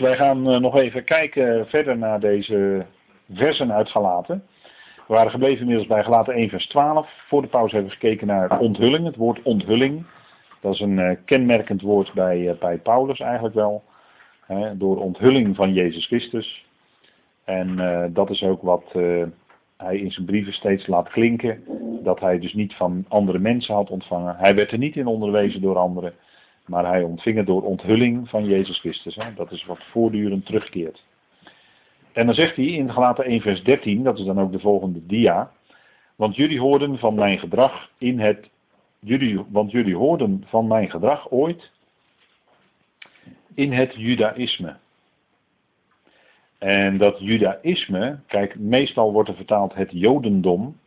Wij gaan eh, nog even kijken verder naar deze versen uit Galaten. We waren gebleven inmiddels bij Galaten 1 vers 12. Voor de pauze hebben we gekeken naar onthulling, het woord onthulling. Dat is een uh, kenmerkend woord bij, uh, bij Paulus eigenlijk wel. Door onthulling van Jezus Christus. En dat is ook wat hij in zijn brieven steeds laat klinken. Dat hij dus niet van andere mensen had ontvangen. Hij werd er niet in onderwezen door anderen. Maar hij ontving het door onthulling van Jezus Christus. Hè. Dat is wat voortdurend terugkeert. En dan zegt hij in Galaten 1 vers 13, dat is dan ook de volgende dia. Want jullie hoorden van mijn gedrag in het. Jullie, want jullie hoorden van mijn gedrag ooit in het judaïsme. En dat judaïsme, kijk, meestal wordt er vertaald het jodendom.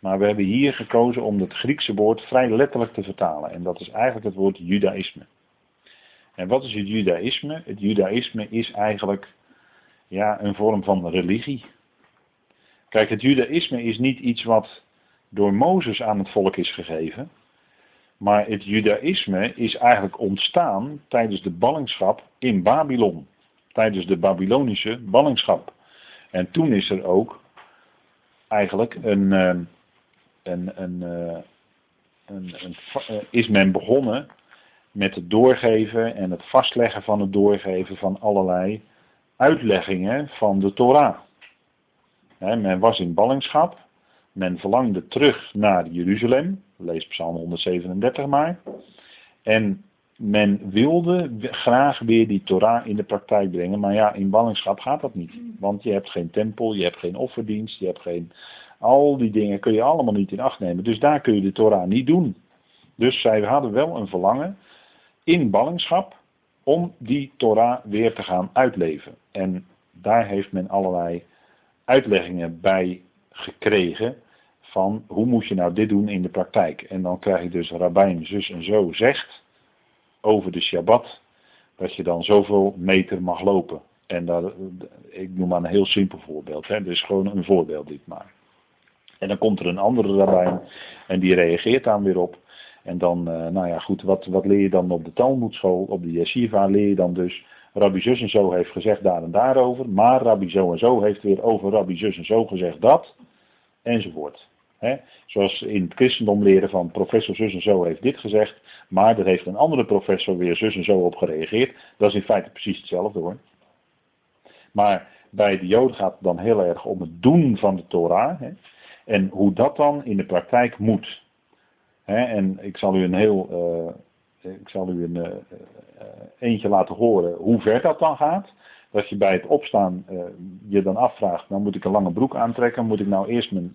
Maar we hebben hier gekozen om het Griekse woord vrij letterlijk te vertalen. En dat is eigenlijk het woord judaïsme. En wat is het judaïsme? Het judaïsme is eigenlijk ja, een vorm van religie. Kijk, het judaïsme is niet iets wat door Mozes aan het volk is gegeven. Maar het judaïsme is eigenlijk ontstaan tijdens de ballingschap in Babylon. Tijdens de Babylonische ballingschap. En toen is er ook eigenlijk een, eh, een, eh, eh, is men begonnen met het doorgeven en het vastleggen van het doorgeven van allerlei uitleggingen van de Torah. men was in ballingschap, men verlangde terug naar Jeruzalem, lees Psalm 137 maar, en men wilde graag weer die Torah in de praktijk brengen, maar ja, in ballingschap gaat dat niet. Want je hebt geen tempel, je hebt geen offerdienst, je hebt geen al die dingen kun je allemaal niet in acht nemen. Dus daar kun je de Torah niet doen. Dus zij hadden wel een verlangen in ballingschap om die Torah weer te gaan uitleven. En daar heeft men allerlei uitleggingen bij gekregen van hoe moet je nou dit doen in de praktijk. En dan krijg je dus rabbijn zus en zo zegt over de Shabbat dat je dan zoveel meter mag lopen. En daar, ik noem maar een heel simpel voorbeeld. Hè. Dus gewoon een voorbeeld dit maar. En dan komt er een andere rabbijn en die reageert daar weer op. En dan, uh, nou ja goed, wat, wat leer je dan op de Talmudschool, op de Yeshiva leer je dan dus, Rabbi zus en zo heeft gezegd daar en daarover, maar Rabbi zo en zo heeft weer over Rabbi zus en zo gezegd dat, enzovoort. He? Zoals in het christendom leren van professor zus en zo heeft dit gezegd, maar er heeft een andere professor weer zus en zo op gereageerd. Dat is in feite precies hetzelfde hoor. Maar bij de Joden gaat het dan heel erg om het doen van de Torah. En hoe dat dan in de praktijk moet. en ik zal u een heel, uh, ik zal u een uh, eentje laten horen hoe ver dat dan gaat. Dat je bij het opstaan je dan afvraagt, nou moet ik een lange broek aantrekken, moet ik nou eerst mijn,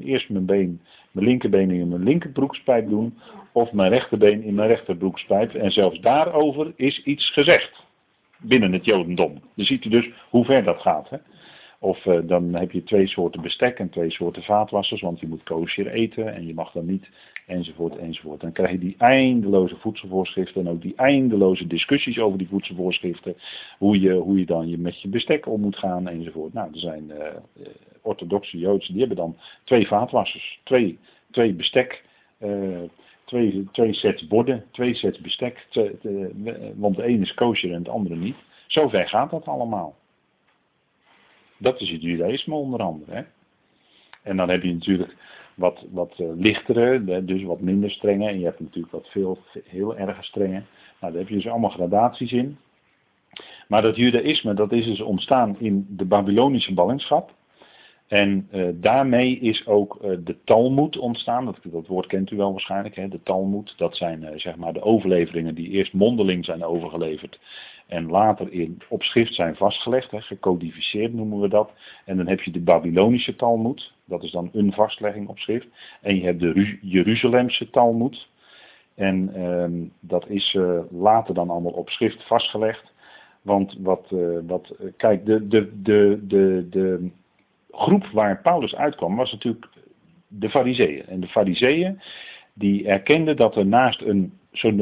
eerst mijn been, mijn linkerbeen in mijn linkerbroekspijp doen, of mijn rechterbeen in mijn rechterbroekspijp. En zelfs daarover is iets gezegd binnen het Jodendom. Dan ziet u dus hoe ver dat gaat. Hè? Of uh, dan heb je twee soorten bestek en twee soorten vaatwassers, want je moet kosher eten en je mag dan niet, enzovoort, enzovoort. Dan krijg je die eindeloze voedselvoorschriften en ook die eindeloze discussies over die voedselvoorschriften. Hoe je, hoe je dan je met je bestek om moet gaan, enzovoort. Nou, er zijn uh, orthodoxe Joodse, die hebben dan twee vaatwassers, twee, twee bestek, uh, twee, twee sets borden, twee sets bestek, want de ene is kosher en het andere niet. Zover gaat dat allemaal. Dat is het judaïsme onder andere. Hè? En dan heb je natuurlijk wat, wat uh, lichtere, dus wat minder strenge. En je hebt natuurlijk wat veel, heel erg strenge. Nou, daar heb je dus allemaal gradaties in. Maar dat judaïsme, dat is dus ontstaan in de Babylonische ballingschap. En uh, daarmee is ook uh, de Talmud ontstaan. Dat, dat, woord kent u wel waarschijnlijk. Hè? De Talmud, dat zijn uh, zeg maar de overleveringen die eerst mondeling zijn overgeleverd. En later in, op schrift zijn vastgelegd, hè? gecodificeerd noemen we dat. En dan heb je de Babylonische Talmud. Dat is dan een vastlegging op schrift. En je hebt de Jeruzalemse Talmud. En ehm, dat is later dan allemaal op schrift vastgelegd. Want wat, wat kijk, de, de, de, de, de groep waar Paulus uitkwam was natuurlijk de fariseeën. En de fariseeën die erkenden dat er naast een,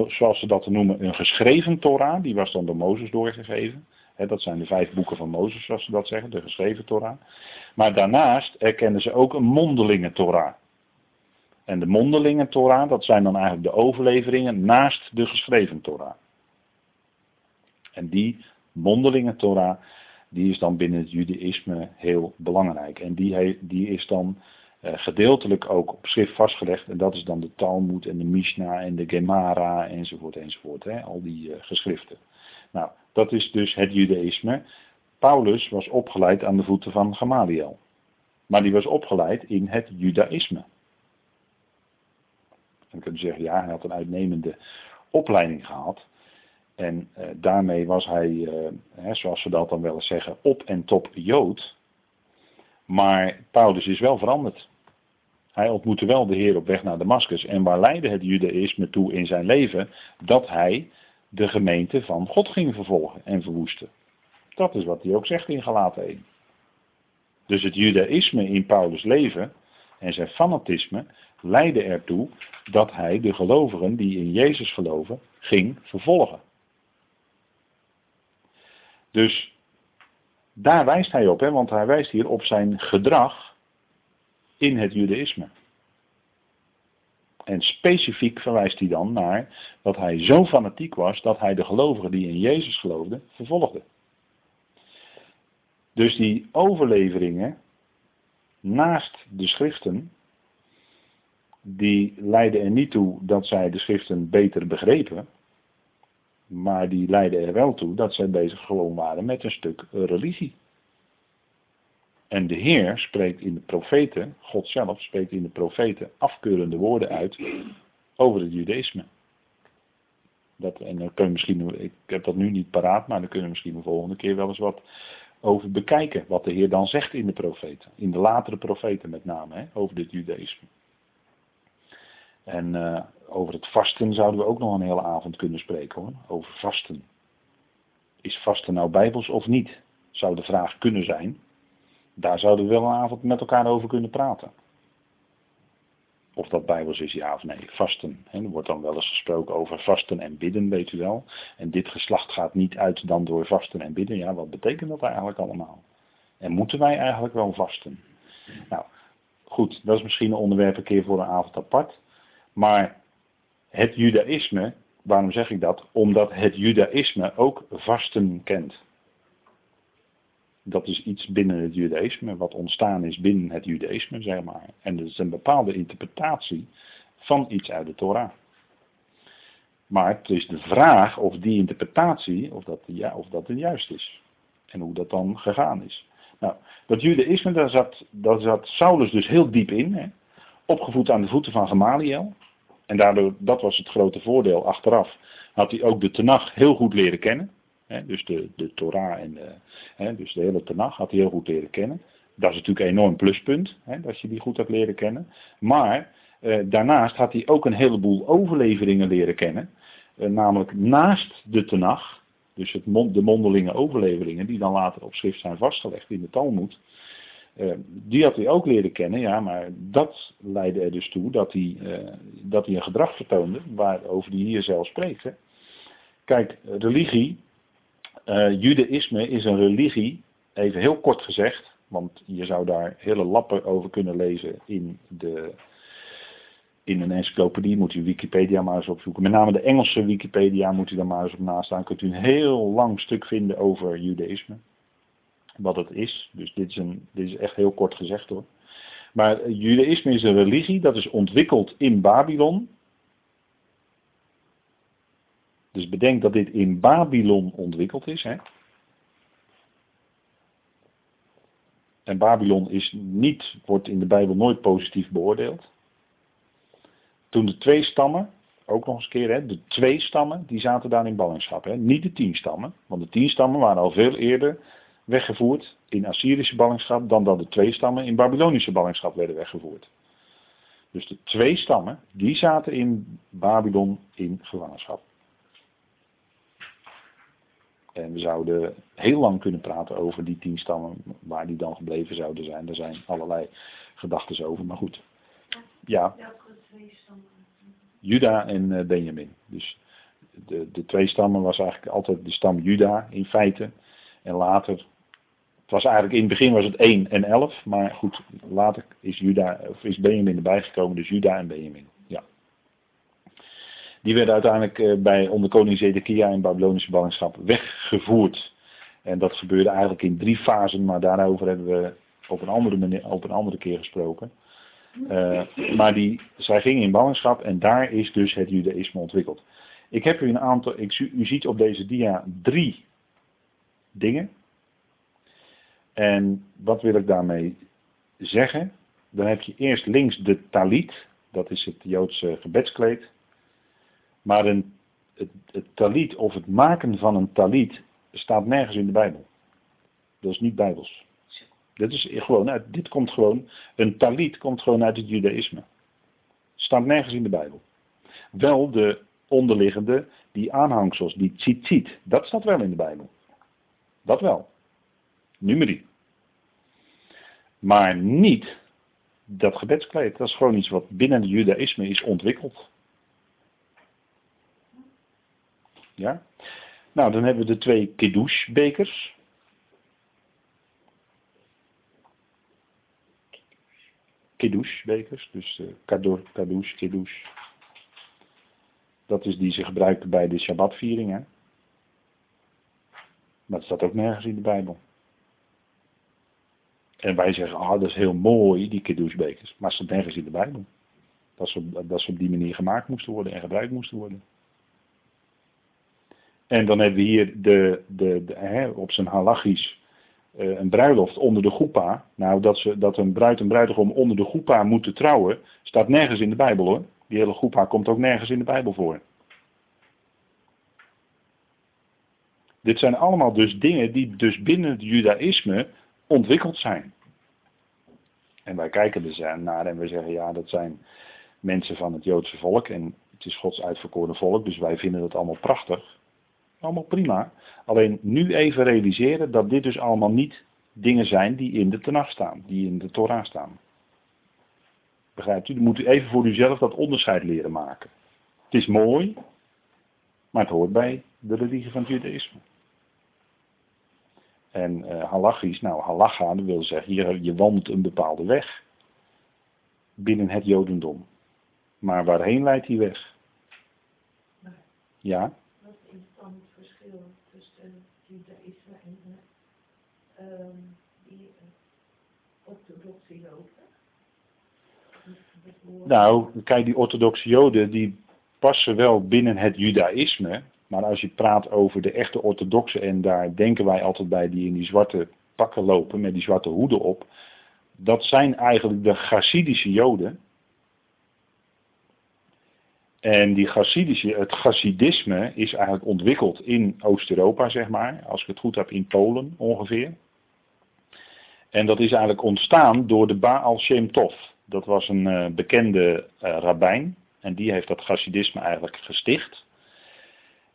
zoals ze dat noemen, een geschreven Torah, die was dan door Mozes doorgegeven. dat zijn de vijf boeken van Mozes, zoals ze dat zeggen, de geschreven Torah. Maar daarnaast erkenden ze ook een mondelinge Torah. En de mondelinge Torah, dat zijn dan eigenlijk de overleveringen naast de geschreven Torah. En die mondelinge Torah, die is dan binnen het judaïsme heel belangrijk. En die, die is dan uh, gedeeltelijk ook op schrift vastgelegd. En dat is dan de Talmud en de Mishnah en de Gemara enzovoort enzovoort. Hè, al die uh, geschriften. Nou, dat is dus het judaïsme. Paulus was opgeleid aan de voeten van Gamaliel. Maar die was opgeleid in het judaïsme. Dan kun zeggen, ja, hij had een uitnemende opleiding gehad. En uh, daarmee was hij, uh, hè, zoals we dat dan wel eens zeggen, op en top Jood. Maar Paulus is wel veranderd. Hij ontmoette wel de Heer op weg naar Damascus. En waar leidde het judaïsme toe in zijn leven? Dat hij de gemeente van God ging vervolgen en verwoesten. Dat is wat hij ook zegt in Galaten 1. Dus het judaïsme in Paulus' leven en zijn fanatisme leidde ertoe dat hij de gelovigen die in Jezus geloven ging vervolgen. Dus daar wijst hij op, hè, want hij wijst hier op zijn gedrag in het judaïsme. En specifiek verwijst hij dan naar dat hij zo fanatiek was dat hij de gelovigen die in Jezus geloofden vervolgde. Dus die overleveringen naast de schriften, die leiden er niet toe dat zij de schriften beter begrepen, maar die leiden er wel toe dat zij bezig gewoon waren met een stuk religie. En de Heer spreekt in de profeten, God zelf spreekt in de profeten afkeurende woorden uit over het judaïsme. Dat, en dan kun je misschien, ik heb dat nu niet paraat, maar dan kunnen we misschien de volgende keer wel eens wat over bekijken. Wat de Heer dan zegt in de profeten. In de latere profeten met name, hè, over dit judaïsme. En uh, over het vasten zouden we ook nog een hele avond kunnen spreken hoor. Over vasten. Is vasten nou bijbels of niet? Zou de vraag kunnen zijn. Daar zouden we wel een avond met elkaar over kunnen praten. Of dat bijbels is, ja of nee. Vasten. er wordt dan wel eens gesproken over vasten en bidden, weet u wel. En dit geslacht gaat niet uit dan door vasten en bidden. Ja, wat betekent dat eigenlijk allemaal? En moeten wij eigenlijk wel vasten? Nou, goed, dat is misschien een onderwerp een keer voor een avond apart. Maar het judaïsme, waarom zeg ik dat? Omdat het judaïsme ook vasten kent. Dat is iets binnen het judaïsme, wat ontstaan is binnen het judaïsme, zeg maar. En dat is een bepaalde interpretatie van iets uit de Torah. Maar het is de vraag of die interpretatie, of dat, ja, of dat juist is. En hoe dat dan gegaan is. Nou, dat judaïsme, daar zat, daar zat Saulus dus heel diep in. Hè? Opgevoed aan de voeten van Gamaliel. En daardoor, dat was het grote voordeel achteraf, had hij ook de Tenach heel goed leren kennen. Dus de, de Torah en de, hè, dus de hele Tenach had hij heel goed leren kennen. Dat is natuurlijk een enorm pluspunt, hè, dat je die goed hebt leren kennen. Maar eh, daarnaast had hij ook een heleboel overleveringen leren kennen. Eh, namelijk naast de Tenach, dus het de mondelinge overleveringen, die dan later op schrift zijn vastgelegd in de Talmud. Uh, die had hij ook leren kennen, ja, maar dat leidde er dus toe dat hij, uh, dat hij een gedrag vertoonde waarover hij hier zelf spreekt. Hè. Kijk, religie, uh, judaïsme is een religie, even heel kort gezegd, want je zou daar hele lappen over kunnen lezen in, de, in een encyclopedie, moet u Wikipedia maar eens opzoeken. Met name de Engelse Wikipedia moet u daar maar eens op nastaan. Kunt u een heel lang stuk vinden over judaïsme wat het is. Dus dit is, een, dit is echt heel kort gezegd hoor. Maar judaïsme is een religie dat is ontwikkeld in Babylon. Dus bedenk dat dit in Babylon ontwikkeld is. Hè? En Babylon is niet, wordt in de Bijbel nooit positief beoordeeld. Toen de twee stammen, ook nog eens een keer, hè, de twee stammen, die zaten daar in ballingschap. Hè? Niet de tien stammen, want de tien stammen waren al veel eerder weggevoerd in Assyrische ballingschap dan dat de twee stammen in Babylonische ballingschap werden weggevoerd. Dus de twee stammen, die zaten in Babylon in gevangenschap. En we zouden heel lang kunnen praten over die tien stammen, waar die dan gebleven zouden zijn. Er zijn allerlei gedachten over, maar goed. Ja. Juda en eh, Benjamin. Dus de, de twee stammen was eigenlijk altijd de stam Juda in feite. En later was eigenlijk in het begin was het 1 en 11, maar goed, later is, Juda, of is Benjamin erbij gekomen, dus Juda en Benjamin. Ja. Die werden uiteindelijk eh, bij, onder koning Zedekia in Babylonische ballingschap weggevoerd En dat gebeurde eigenlijk in drie fasen, maar daarover hebben we op een andere, manier, op een andere keer gesproken. Uh, maar die, zij gingen in ballingschap en daar is dus het judaïsme ontwikkeld. Ik heb u een aantal, ik, u ziet op deze dia drie dingen. En wat wil ik daarmee zeggen? Dan heb je eerst links de talit, dat is het Joodse gebedskleed. Maar een, het, het talit of het maken van een talit staat nergens in de Bijbel. Dat is niet Bijbels. Dit, is gewoon dit komt gewoon, een talit komt gewoon uit het judaïsme. Staat nergens in de Bijbel. Wel de onderliggende, die aanhangsels, die tzitzit, dat staat wel in de Bijbel. Dat wel. Numeri. Maar niet dat gebedskleed. Dat is gewoon iets wat binnen het judaïsme is ontwikkeld. Ja? Nou, dan hebben we de twee kiddush-bekers. Kiddush-bekers, dus uh, kadosh, kiddush. Dat is die ze gebruiken bij de Shabbatviering. Hè? Maar dat staat ook nergens in de Bijbel. En wij zeggen, ah, dat is heel mooi, die kiddushbekers. Maar staat nergens in de Bijbel. Dat ze, dat ze op die manier gemaakt moesten worden en gebruikt moesten worden. En dan hebben we hier de, de, hè, op zijn halachisch uh, een bruiloft onder de goepa. Nou, dat, ze, dat een bruid en bruidegom onder de goepa moeten trouwen, staat nergens in de Bijbel hoor. Die hele goepa komt ook nergens in de Bijbel voor. Dit zijn allemaal dus dingen die dus binnen het judaïsme ontwikkeld zijn. En wij kijken er naar en we zeggen ja, dat zijn mensen van het Joodse volk en het is Gods uitverkoren volk, dus wij vinden het allemaal prachtig. Allemaal prima. Alleen nu even realiseren dat dit dus allemaal niet dingen zijn die in de Tenach staan, die in de Torah staan. Begrijpt u? Dan moet u even voor uzelf dat onderscheid leren maken. Het is mooi, maar het hoort bij de religie van het judaïsme. En uh, halachisch, nou halacha, dat wil zeggen, hier, je wandelt een bepaalde weg binnen het jodendom. Maar waarheen leidt die weg? Ja? Wat is dan het verschil tussen judaïsme en uh, um, die uh, orthodoxe joden? Nou, kijk, die orthodoxe joden die passen wel binnen het judaïsme, maar als je praat over de echte orthodoxen, en daar denken wij altijd bij die in die zwarte pakken lopen met die zwarte hoeden op, dat zijn eigenlijk de Chassidische Joden. En die Chassidische, het Chassidisme is eigenlijk ontwikkeld in Oost-Europa, zeg maar, als ik het goed heb, in Polen ongeveer. En dat is eigenlijk ontstaan door de Baal Shem Tov. Dat was een uh, bekende uh, rabbijn en die heeft dat Chassidisme eigenlijk gesticht.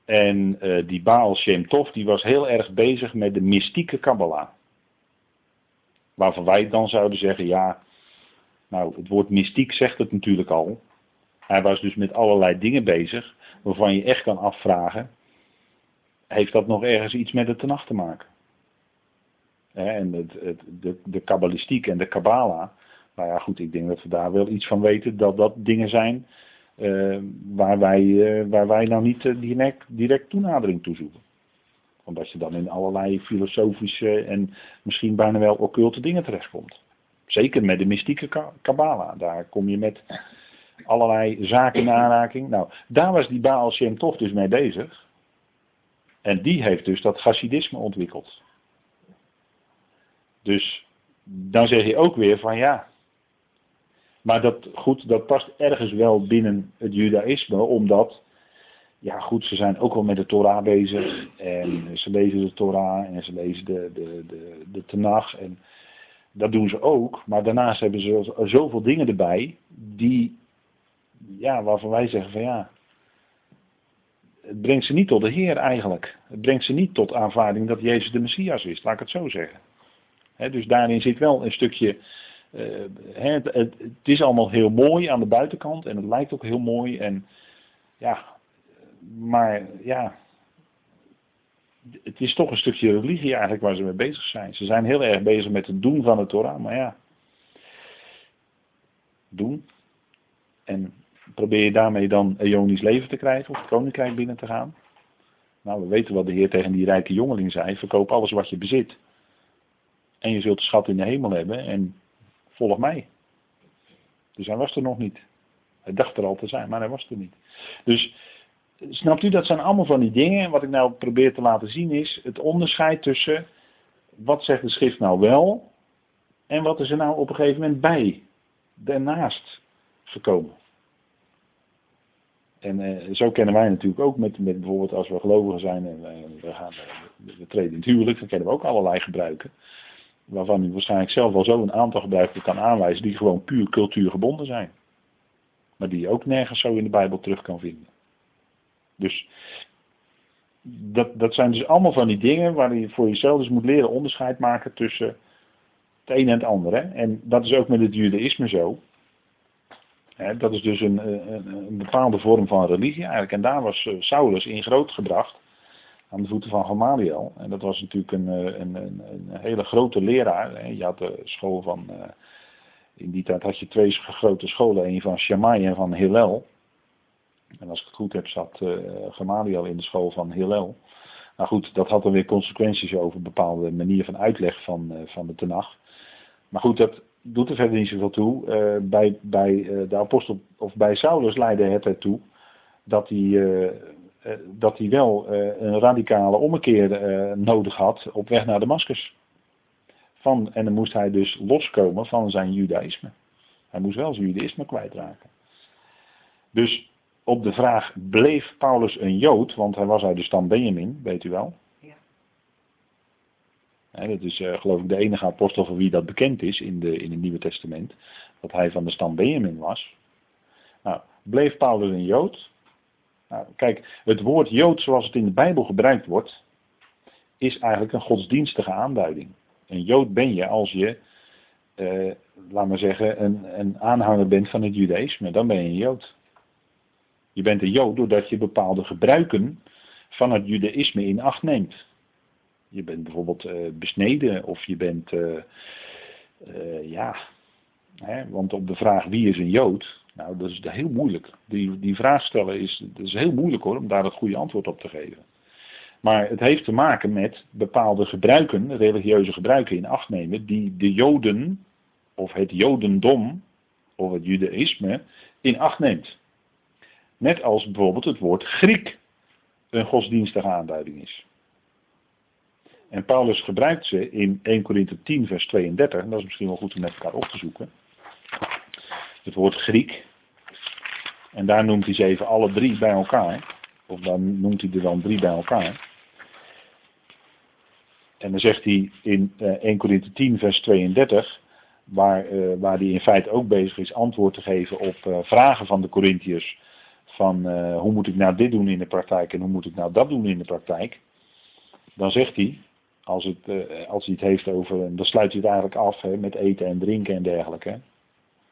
En uh, die Baal Shem Tov die was heel erg bezig met de mystieke Kabbalah. Waarvan wij dan zouden zeggen, ja, nou het woord mystiek zegt het natuurlijk al. Hij was dus met allerlei dingen bezig waarvan je echt kan afvragen, heeft dat nog ergens iets met het tenacht te maken? en het, het, de, de kabbalistiek en de kabbala, nou ja goed, ik denk dat we daar wel iets van weten dat dat dingen zijn waar, wij, uh, waar wij nou niet uh, direct, direct toenadering toe zoeken. Omdat je dan in allerlei filosofische en misschien bijna wel occulte dingen terechtkomt. Zeker met de mystieke kabbala. Daar kom je met allerlei zaken in aanraking. Nou, daar was die Baal Shem toch dus mee bezig. En die heeft dus dat Hasidisme ontwikkeld. Dus dan zeg je ook weer van ja, maar dat, goed, dat past ergens wel binnen het judaïsme, omdat, ja goed, ze zijn ook wel met de Torah bezig. En ze lezen de Torah en ze lezen de, de, de, de Tanach. En dat doen ze ook. Maar daarnaast hebben ze zoveel dingen erbij, die, ja, waarvan wij zeggen van ja, het brengt ze niet tot de Heer eigenlijk. Het brengt ze niet tot aanvaarding dat Jezus de Messias is, laat ik het zo zeggen. dus daarin zit wel een stukje het, het, het, is allemaal heel mooi aan de buitenkant en het lijkt ook heel mooi. En ja, maar ja, het is toch een stukje religie eigenlijk waar ze mee bezig zijn. Ze zijn heel erg bezig met het doen van de Torah, maar ja, doen. En probeer je daarmee dan een Ionisch leven te krijgen of het koninkrijk binnen te gaan? Nou, we weten wat de Heer tegen die rijke jongeling zei. Verkoop alles wat je bezit. En je zult de schat in de hemel hebben en volg mij. Dus hij was er nog niet. Hij dacht er al te zijn, maar hij was er niet. Dus snapt u, dat zijn allemaal van die dingen. En wat ik nou probeer te laten zien is het onderscheid tussen wat zegt de schrift nou wel en wat is er nou op een gegeven moment bij, daarnaast gekomen. En eh, zo kennen wij natuurlijk ook met, met bijvoorbeeld als we gelovigen zijn en we, gaan, eh, we treden in het huwelijk, dan kennen we ook allerlei gebruiken. Waarvan u waarschijnlijk zelf wel zo een aantal gebruiken kan aanwijzen die gewoon puur cultuurgebonden zijn. Maar die je ook nergens zo in de Bijbel terug kan vinden. Dus dat, dat zijn dus allemaal van die dingen waar je voor jezelf dus moet leren onderscheid maken tussen het een en het andere. En dat is ook met het judaïsme zo. dat is dus een, een, een, bepaalde vorm van religie eigenlijk. En daar was eh, Saulus in groot gebracht aan de voeten van Gamaliel. En dat was natuurlijk een, eh, een, een, een hele grote leraar. Je had de school van, eh, in die tijd had je twee grote scholen, een van Shammai en van Hillel. En als ik het goed heb, zat uh, Gamaliel in de school van Hillel. Nou goed, dat had dan weer consequenties over bepaalde manier van uitleg van, van de Tenach. Maar goed, dat doet er verder niet zoveel toe. bij bij de apostel, of bij Saulus leidde het ertoe dat hij dat hij wel eh, een radicale ommekeer eh, nodig had op weg naar Damascus. Van, en dan moest hij dus loskomen van zijn judaïsme. Hij moest wel zijn judaïsme kwijtraken. Dus op de vraag, bleef Paulus een Jood, want hij was uit de stam Benjamin, weet u wel? Ja. dat is geloof ik de enige apostel voor wie dat bekend is in, de, in het Nieuwe Testament, dat hij van de stam Benjamin was. Nou, bleef Paulus een Jood? Nou, kijk, het woord Jood zoals het in de Bijbel gebruikt wordt, is eigenlijk een godsdienstige aanduiding. Een Jood ben je als je, eh, laat maar zeggen, een, een aanhanger bent van het Judaïsme. Dan ben je een Jood. Je bent een Jood doordat je bepaalde gebruiken van het Judaïsme in acht neemt. Je bent bijvoorbeeld uh, besneden of je bent, uh, uh, ja, hè, want op de vraag wie is een Jood, nou, dat is heel moeilijk. Die, die vraag stellen is, dat is heel moeilijk hoor, om daar het goede antwoord op te geven. Maar het heeft te maken met bepaalde gebruiken, religieuze gebruiken in acht nemen, die de Joden, of het Jodendom, of het Judaïsme, in acht neemt. Net als bijvoorbeeld het woord Griek een godsdienstige aanduiding is. En Paulus gebruikt ze in 1 Korinthe 10, vers 32, en dat is misschien wel goed om met elkaar op te zoeken. Het woord Griek, en daar noemt hij ze even alle drie bij elkaar. Of dan noemt hij er dan drie bij elkaar. En dan zegt hij in 1 eh, Corinthië 10 vers 32, waar, uh, waar hij in feite ook bezig is antwoord te geven op uh, vragen van de Corinthiërs. Van hoe moet ik nou dit doen in de praktijk en hoe moet ik nou dat doen in de praktijk. Dan zegt hij, als, het, als hij het heeft over, dan sluit hij het eigenlijk af hè, met eten en drinken en dergelijke.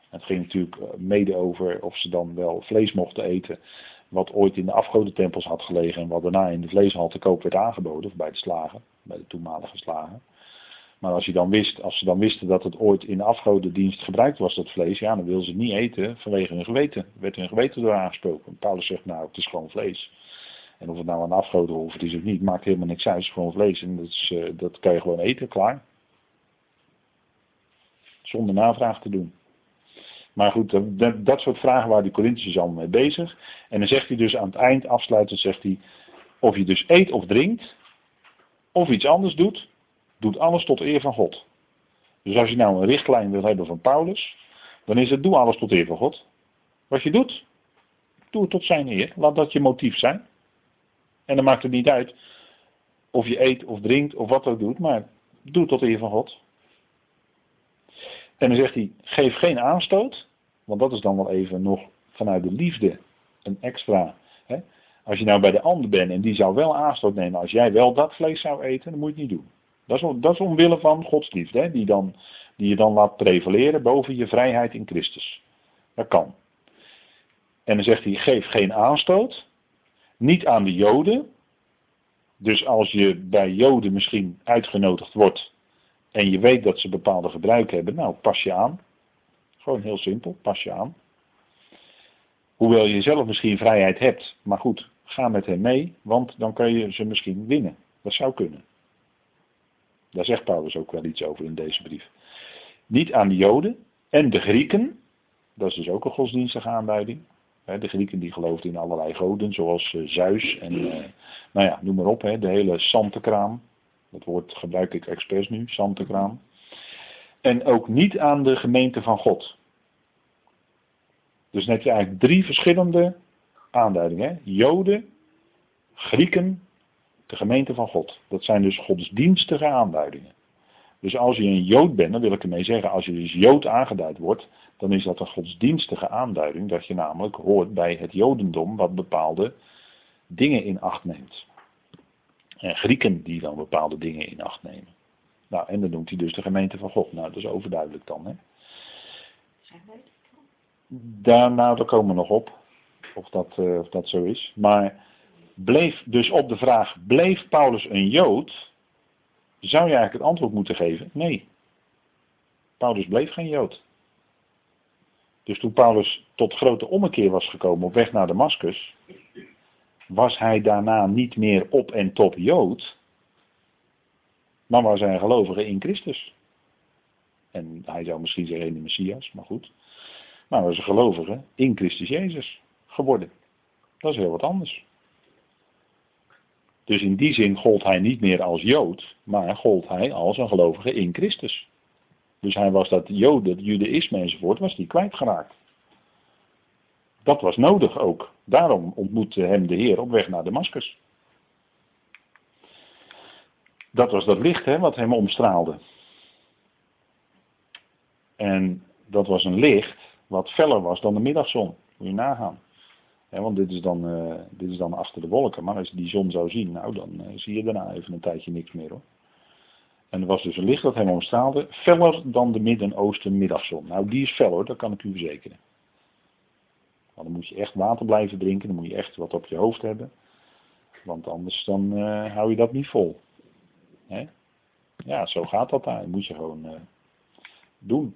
Het ging natuurlijk eh, mede over of ze dan wel vlees mochten eten. Wat ooit in de afgodentempels had gelegen en wat daarna in de vleeshal te koop werd aangeboden. Of bij de slagen, bij de toenmalige slagen. Maar als, je dan wist, als ze dan wisten dat het ooit in de afgodendienst gebruikt was, dat vlees, ja, dan wilden ze het niet eten vanwege hun geweten. Er werd hun geweten door aangesproken. Paulus zegt, nou, het is gewoon vlees. En of het nou een afgodenhof is of niet, maakt helemaal niks uit. Het is gewoon vlees en dat, is, uh, dat kan je gewoon eten, klaar. Zonder navraag te doen. Maar goed, dat, dat soort vragen waar die Corinthiërs allemaal mee bezig. En dan zegt hij dus aan het eind, afsluitend zegt hij, of je dus eet of drinkt, of iets anders doet, doet alles tot eer van God. Dus als je nou een richtlijn wil hebben van Paulus, dan is het doe alles tot eer van God. Wat je doet, doe het tot zijn eer. Laat dat je motief zijn. En dan maakt het niet uit of je eet of drinkt of wat ook doet, maar doe het tot eer van God. En dan zegt hij, geef geen aanstoot, want dat is dan wel even nog vanuit de liefde een extra. Hè? Als je nou bij de ander bent en die zou wel aanstoot nemen, als jij wel dat vlees zou eten, dan moet je het niet doen. Dat is, dat is omwille van Gods liefde, hè? Die, dan, die je dan laat prevaleren boven je vrijheid in Christus. Dat kan. En dan zegt hij, geef geen aanstoot, niet aan de Joden. Dus als je bij Joden misschien uitgenodigd wordt en je weet dat ze bepaalde gebruiken hebben, nou pas je aan. Gewoon heel simpel, pas je aan. Hoewel je zelf misschien vrijheid hebt, maar goed, ga met hem mee, want dan kan je ze misschien winnen. Dat zou kunnen. Daar zegt Paulus ook wel iets over in deze brief. Niet aan de Joden en de Grieken, dat is dus ook een godsdienstige aanduiding. De Grieken die geloofden in allerlei goden, zoals eh, Zeus en, uh, nou ja, noem maar op, de hele Santekraam. Dat woord gebruik ik expres nu, Santekraam. En ook niet aan de gemeente van God. Dus dan heb je eigenlijk drie verschillende aanduidingen. Joden, Grieken, de gemeente van God. Dat zijn dus godsdienstige aanduidingen. Dus als je een Jood bent, dan wil ik ermee zeggen, als je dus Jood aangeduid wordt, dan is dat een godsdienstige aanduiding, dat je namelijk hoort bij het Jodendom wat bepaalde dingen in acht neemt. En Grieken die dan bepaalde dingen in acht nemen. Nou, en dan noemt hij dus de gemeente van God. Nou, dat is overduidelijk dan. Hè? Wij daar, komen we nog op. Of dat, uh, of dat zo is. Maar bleef dus op de vraag, bleef Paulus een Jood? Zou je eigenlijk het antwoord moeten geven? Nee. Paulus bleef geen Jood. Dus toen Paulus tot grote ommekeer was gekomen op weg naar Damascus, was hij daarna niet meer op en top Jood, maar was hij een gelovige in Christus. En hij zou misschien zeggen de Messias, maar goed. Maar was een gelovige in Christus Jezus geworden. Dat is heel wat anders. Dus in die zin gold hij niet meer als Jood, maar gold hij als een gelovige in Christus. Dus hij was dat Joden, het Judaïsme enzovoort, was die kwijtgeraakt. Dat was nodig ook. Daarom ontmoette hem de Heer op weg naar Damascus. Dat was dat licht hè, wat hem omstraalde. En dat was een licht wat feller was dan de middagzon. Moet je nagaan. want dit is, dan, uh, dit is dan achter de wolken. Maar als je die zon zou zien, nou dan uh, zie je daarna even een tijdje niks meer hoor. En er was dus een licht dat hem omstraalde, feller dan de Midden-Oosten middagzon. Nou, die is fel dat kan ik u verzekeren. Maar dan moet je echt water blijven drinken, dan moet je echt wat op je hoofd hebben. Want anders dan uh, hou je dat niet vol. Ja, zo gaat dat daar. Dat moet je gewoon doen.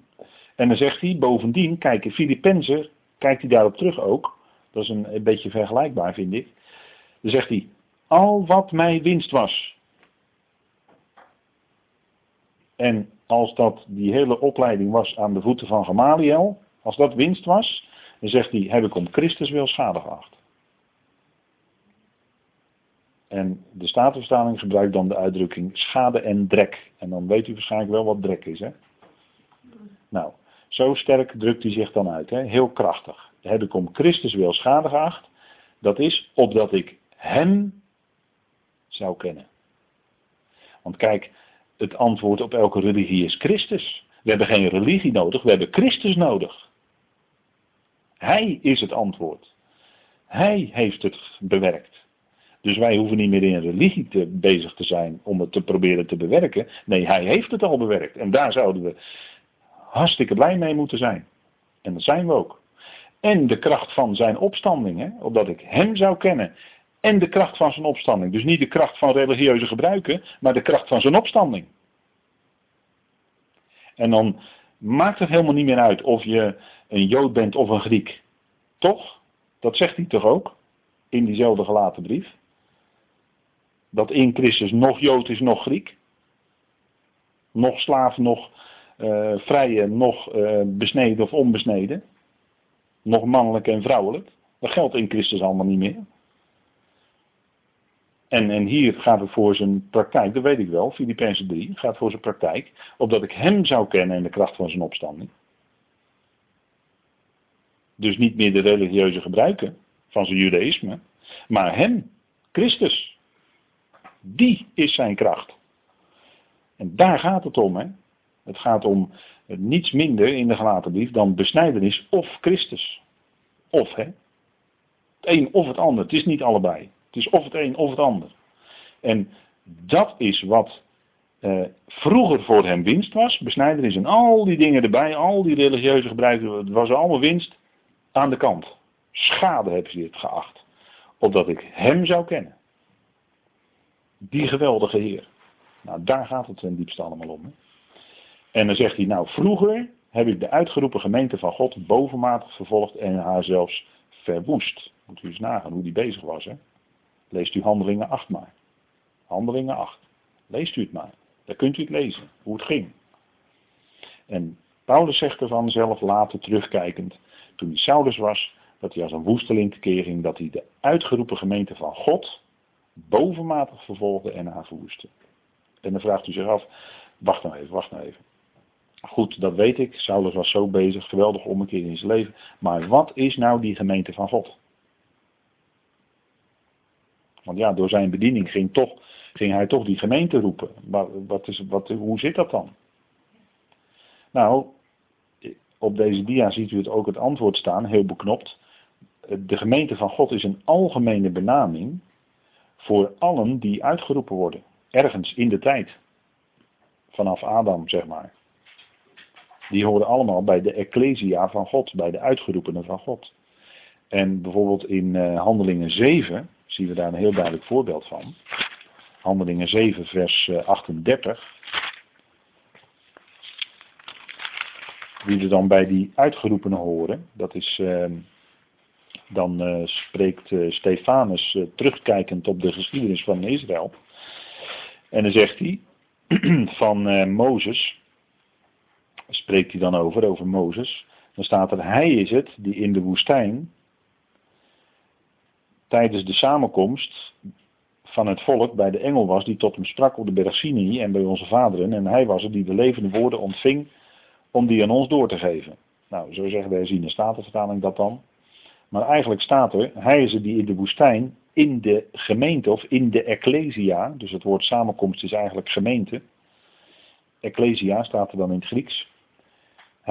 En dan zegt hij, bovendien, kijk, Filippenzen, kijkt hij daarop terug ook. Dat is een, beetje vergelijkbaar, vind ik. Dan zegt hij, al wat mij winst was, en als dat die hele opleiding was aan de voeten van Gamaliel, als dat winst was, dan zegt hij, heb ik om Christus wel schade geacht. En de Statenvertaling gebruikt dan de uitdrukking schade en drek. En dan weet u waarschijnlijk wel wat drek is, hè? Nou, zo sterk drukt hij zich dan uit, hè? heel krachtig. Heb ik om Christus wel schade geacht, dat is opdat ik Hem zou kennen. Want kijk, het antwoord op elke religie is Christus. We hebben geen religie nodig, we hebben Christus nodig. Hij is het antwoord. Hij heeft het bewerkt. Dus wij hoeven niet meer in religie te, bezig te zijn om het te proberen te bewerken. Nee, hij heeft het al bewerkt. En daar zouden we hartstikke blij mee moeten zijn. En dat zijn we ook. En de kracht van zijn opstanding, hè, opdat ik hem zou kennen en de kracht van zijn opstanding. Dus niet de kracht van religieuze gebruiken, maar de kracht van zijn opstanding. En dan maakt het helemaal niet meer uit of je een Jood bent of een Griek. Toch? Dat zegt hij toch ook? In diezelfde gelaten brief. Dat in Christus nog Jood is, nog Griek. Nog slaaf, nog uh, vrije, nog uh, besneden of onbesneden. Nog mannelijk en vrouwelijk. Dat geldt in Christus allemaal niet meer. En, en hier gaat het voor zijn praktijk, dat weet ik wel, Filippenzen 3, gaat voor zijn praktijk, opdat ik hem zou kennen in de kracht van zijn opstanding. Dus niet meer de religieuze gebruiken van zijn judaïsme, maar hem, Christus. Die is zijn kracht. En daar gaat het om. Hè? Het gaat om niets minder in de gelaten brief dan besnijdenis of Christus. Of, hè? Het een of het ander. Het is niet allebei. Het is of het een of het ander. En dat is wat eh, vroeger voor hem winst was. Besnijdenis en al die dingen erbij, al die religieuze gebruiken, het was allemaal winst aan de kant. Schade hebben ze dit geacht. Opdat ik hem zou kennen. Die geweldige Heer. Nou, daar gaat het ten diepste allemaal om. Hè? En dan zegt hij, nou, vroeger heb ik de uitgeroepen gemeente van God bovenmatig vervolgd en haar zelfs verwoest. Moet u eens nagaan hoe die bezig was. Hè? Leest u Handelingen 8 maar. Handelingen 8. Leest u het maar. Daar kunt u het lezen, hoe het ging. En Paulus zegt ervan zelf later terugkijkend, toen hij Saulus was, dat hij als een woesteling tekeer ging, dat hij de uitgeroepen gemeente van God bovenmatig vervolgde en aanvoerste. En dan vraagt u zich af, wacht nou even, wacht nou even. Goed, dat weet ik. Saulus was zo bezig, geweldig ommekeer in zijn leven. Maar wat is nou die gemeente van God? Want ja, door zijn bediening ging, toch, ging hij toch die gemeente roepen. Wat, wat is, wat, hoe zit dat dan? Nou, op deze dia ziet u het ook het antwoord staan, heel beknopt. De gemeente van God is een algemene benaming voor allen die uitgeroepen worden. Ergens in de tijd. Vanaf Adam, zeg maar. Die horen allemaal bij de Ecclesia van God, bij de uitgeroepenen van God. En bijvoorbeeld in uh, Handelingen 7 zien we daar een heel duidelijk voorbeeld van. Handelingen 7, vers 38. Eh, Wie er dan bij die uitgeroepenen horen, dat is, uh, dan uh, spreekt uh, Stefanus terugkijkend op de geschiedenis van Israël. En dan zegt hij van Mozes, spreekt hij dan over, over Mozes. Dan staat er, hij is het die in de woestijn tijdens de samenkomst van het volk bij de engel was die tot hem sprak op de berg en bij onze vaderen. En hij was het die de levende woorden ontving om die aan ons door te geven. Nou, zo zeggen de statenvertaling dat dan. Maar eigenlijk staat er, hij is het die in de woestijn, in de gemeente of in de ecclesia, dus het woord samenkomst is eigenlijk gemeente. Ecclesia staat er dan in het Grieks.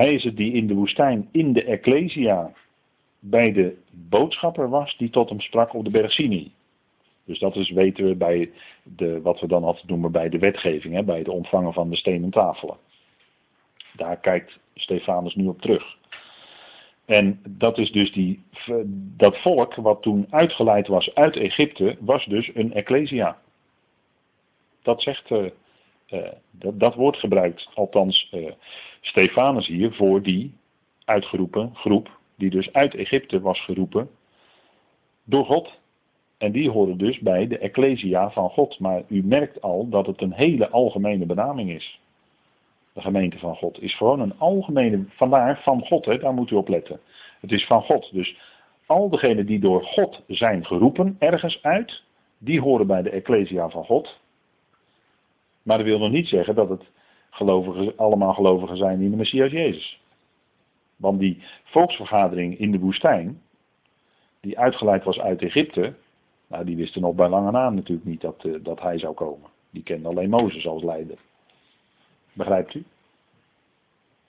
Hij is het die in de woestijn, in de ecclesia, bij de boodschapper was die tot hem sprak op de berg Sinai. Dus dat is, weten we, bij de, wat we dan altijd noemen bij de wetgeving, hè, bij het ontvangen van de stenen tafelen. Daar kijkt Stefanus nu op terug. En dat is dus die, dat volk wat toen uitgeleid was uit Egypte, was dus een ecclesia. Dat zegt, uh, dat, dat wordt gebruikt, althans uh, Stefanus hier, voor die uitgeroepen groep, die dus uit Egypte was geroepen door God. En die horen dus bij de ecclesia van God. Maar u merkt al dat het een hele algemene benaming is de gemeente van God, is gewoon een algemene, vandaar van God, hè, daar moet u op letten. Het is van God. Dus al degenen die door God zijn geroepen, ergens uit, die horen bij de Ecclesia van God. Maar dat wil nog niet zeggen dat het allemaal gelovigen zijn in de Messias Jezus. Want die volksvergadering in de woestijn, die uitgeleid was uit Egypte, nou, die wisten nog bij lange naam natuurlijk niet dat, uh, dat hij zou komen. Die kenden alleen Mozes als leider. Begrijpt u?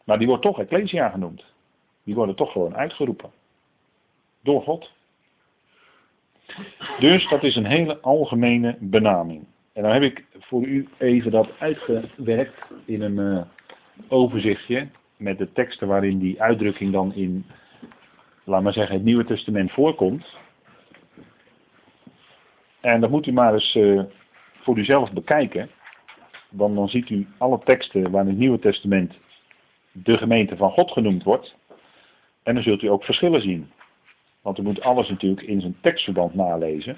Maar die wordt toch Ecclesia genoemd. Die worden toch gewoon uitgeroepen. Door God. Dus dat is een hele algemene benaming. En dan heb ik voor u even dat uitgewerkt in een uh, overzichtje met de teksten waarin die uitdrukking dan in, laat maar zeggen, het Nieuwe Testament voorkomt. En dat moet u maar eens uh, voor uzelf bekijken. Want dan ziet u alle teksten waar in het Nieuwe Testament de gemeente van God genoemd wordt. En dan zult u ook verschillen zien. Want u moet alles natuurlijk in zijn tekstverband nalezen.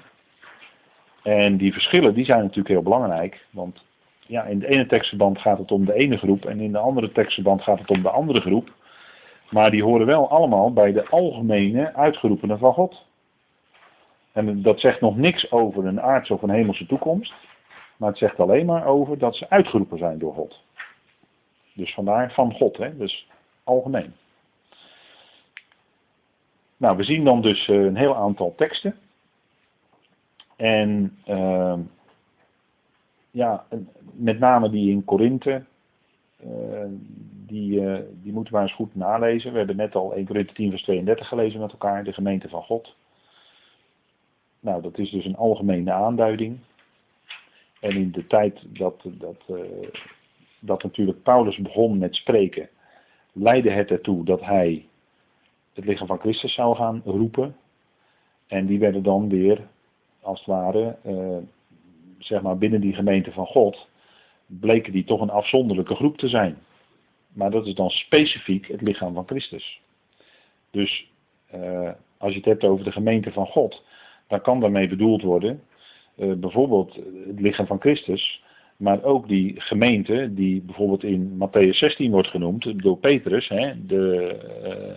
En die verschillen die zijn natuurlijk heel belangrijk. Want ja, in de ene tekstverband gaat het om de ene groep en in de andere tekstverband gaat het om de andere groep. Maar die horen wel allemaal bij de algemene uitgeroepenen van God. En dat zegt nog niks over een aardse of een hemelse toekomst. Maar het zegt alleen maar over dat ze uitgeroepen zijn door God. Dus vandaar van God, hè? dus algemeen. Nou, we zien dan dus eh, een heel aantal teksten. En uh, ja, met name die in Korinthe, uh, die, uh, die moeten we eens goed nalezen. We hebben net al 1 Korinthe 10 vers 32 gelezen met elkaar, de gemeente van God. Nou, dat is dus een algemene aanduiding. En in de tijd dat, dat, uh, dat natuurlijk Paulus begon met spreken, leidde het ertoe dat hij het lichaam van Christus zou gaan roepen. En die werden dan weer, als het ware, uh, zeg maar binnen die gemeente van God, bleken die toch een afzonderlijke groep te zijn. Maar dat is dan specifiek het lichaam van Christus. Dus uh, als je het hebt over de gemeente van God, dan kan daarmee bedoeld worden eh, bijvoorbeeld het lichaam van Christus, maar ook die gemeente die bijvoorbeeld in Matthäus 16 wordt genoemd door Petrus, hè, de, eh,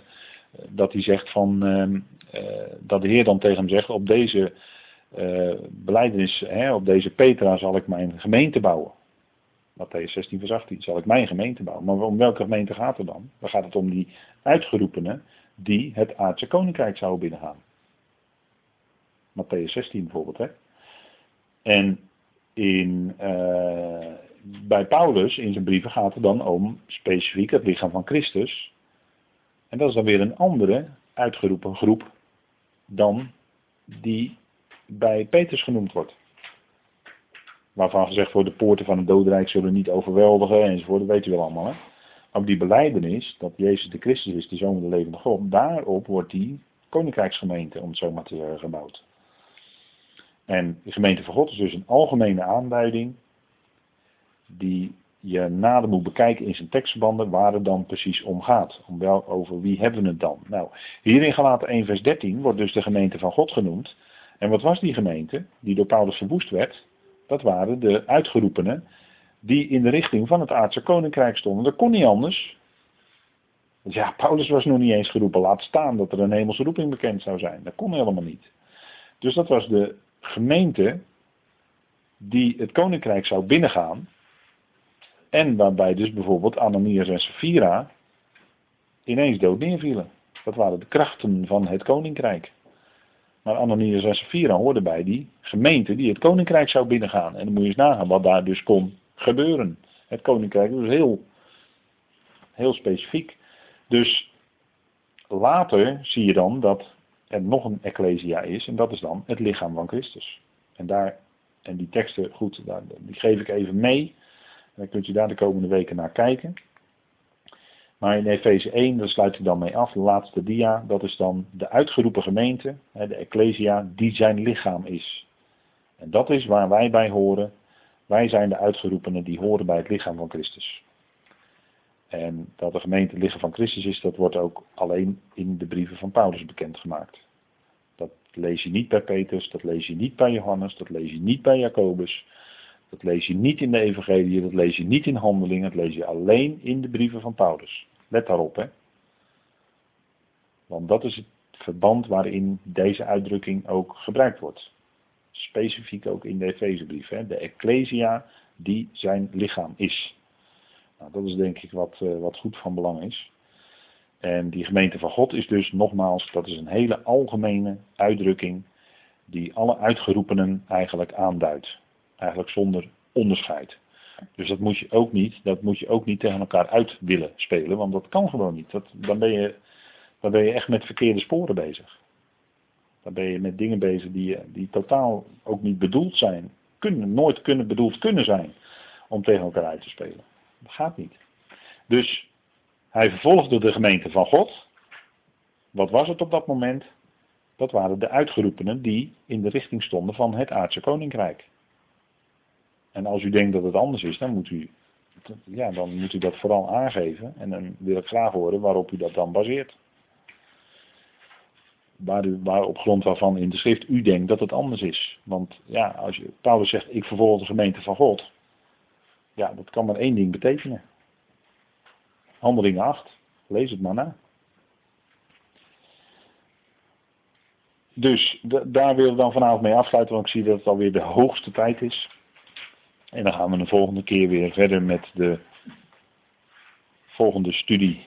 dat hij zegt van, ehm, eh, dat de Heer dan tegen hem zegt, op deze uh, beleidenis, hè, op deze Petra zal ik mijn gemeente bouwen. Matthäus 16 vers 18, zal ik mijn gemeente bouwen. Maar om welke gemeente gaat het dan? Dan gaat het om die uitgeroepenen die het aardse koninkrijk zouden binnengaan. Matthäus 16 bijvoorbeeld. Hè? En in, uh, bij Paulus in zijn brieven gaat het dan om specifiek het lichaam van Christus. En dat is dan weer een andere uitgeroepen groep dan die bij Petrus genoemd wordt. Waarvan gezegd wordt, de poorten van het dodenrijk zullen niet overweldigen enzovoort, dat weet u wel allemaal. Hè? Op die beleidenis, dat Jezus de Christus is, de Zoon van de levende God, daarop wordt die koninkrijksgemeente, om het zo maar te zeggen, gebouwd. En de gemeente van God is dus een algemene aanduiding die je nader moet bekijken in zijn tekstverbanden waar het dan precies om gaat. Om wel, over wie hebben we het dan? Nou, hier in Galaten 1 vers 13 wordt dus de gemeente van God genoemd. En wat was die gemeente die door Paulus verwoest werd? Dat waren de uitgeroepenen die in de richting van het aardse koninkrijk stonden. Dat kon niet anders. Ja, Paulus was nog niet eens geroepen. Laat staan dat er een hemelse roeping bekend zou zijn. Dat kon helemaal niet. Dus dat was de gemeente die het koninkrijk zou binnengaan. En waarbij dus bijvoorbeeld Ananias en Sapphira ineens dood neervielen. Dat waren de krachten van het koninkrijk. Maar Ananias en Sapphira hoorden bij die gemeente die het koninkrijk zou binnengaan. En dan moet je eens nagaan wat daar dus kon gebeuren. Het koninkrijk was heel, heel specifiek. Dus later zie je dan dat er nog een ecclesia is. En dat is dan het lichaam van Christus. En, daar, en die teksten, goed, die geef ik even mee. En dan kunt u daar de komende weken naar kijken. Maar in Efeze 1, daar sluit hij dan mee af, de laatste dia, dat is dan de uitgeroepen gemeente, de Ecclesia, die zijn lichaam is. En dat is waar wij bij horen. Wij zijn de uitgeroepenen die horen bij het lichaam van Christus. En dat de gemeente het lichaam van Christus is, dat wordt ook alleen in de brieven van Paulus bekendgemaakt. Dat lees je niet bij Petrus, dat lees je niet bij Johannes, dat lees je niet bij Jacobus. Dat lees je niet in de evangelie, dat lees je niet in handelingen, dat lees je alleen in de brieven van Paulus. Let daarop, hè. Want dat is het verband waarin deze uitdrukking ook gebruikt wordt. Specifiek ook in de Efezebrief. De Ecclesia die zijn lichaam is. Nou, dat is denk ik wat, uh, wat goed van belang is. En die gemeente van God is dus nogmaals, dat is een hele algemene uitdrukking die alle uitgeroepenen eigenlijk aanduidt. Eigenlijk zonder onderscheid. Dus dat moet je ook niet, dat moet je ook niet tegen elkaar uit willen spelen, want dat kan gewoon niet. Dat, dan, ben je, dan ben je echt met verkeerde sporen bezig. Dan ben je met dingen bezig die, die totaal ook niet bedoeld zijn. Kunnen, nooit kunnen bedoeld kunnen zijn om tegen elkaar uit te spelen. Dat gaat niet. Dus hij vervolgde de gemeente van God. Wat was het op dat moment? Dat waren de uitgeroepenen die in de richting stonden van het aardse koninkrijk. En als u denkt dat het anders is, dan moet u, ja, dan moet u dat vooral aangeven. En dan wil ik graag horen waarop u dat dan baseert. Waar, waar op grond waarvan in de schrift u denkt dat het anders is. Want ja, als je, Paulus zegt, ik vervolg de gemeente van God. Ja, dat kan maar één ding betekenen. Handelingen 8. Lees het maar na. Dus daar wil ik dan vanavond mee afsluiten, want ik zie dat het alweer de hoogste tijd is. En dan gaan we de volgende keer weer verder met de volgende studie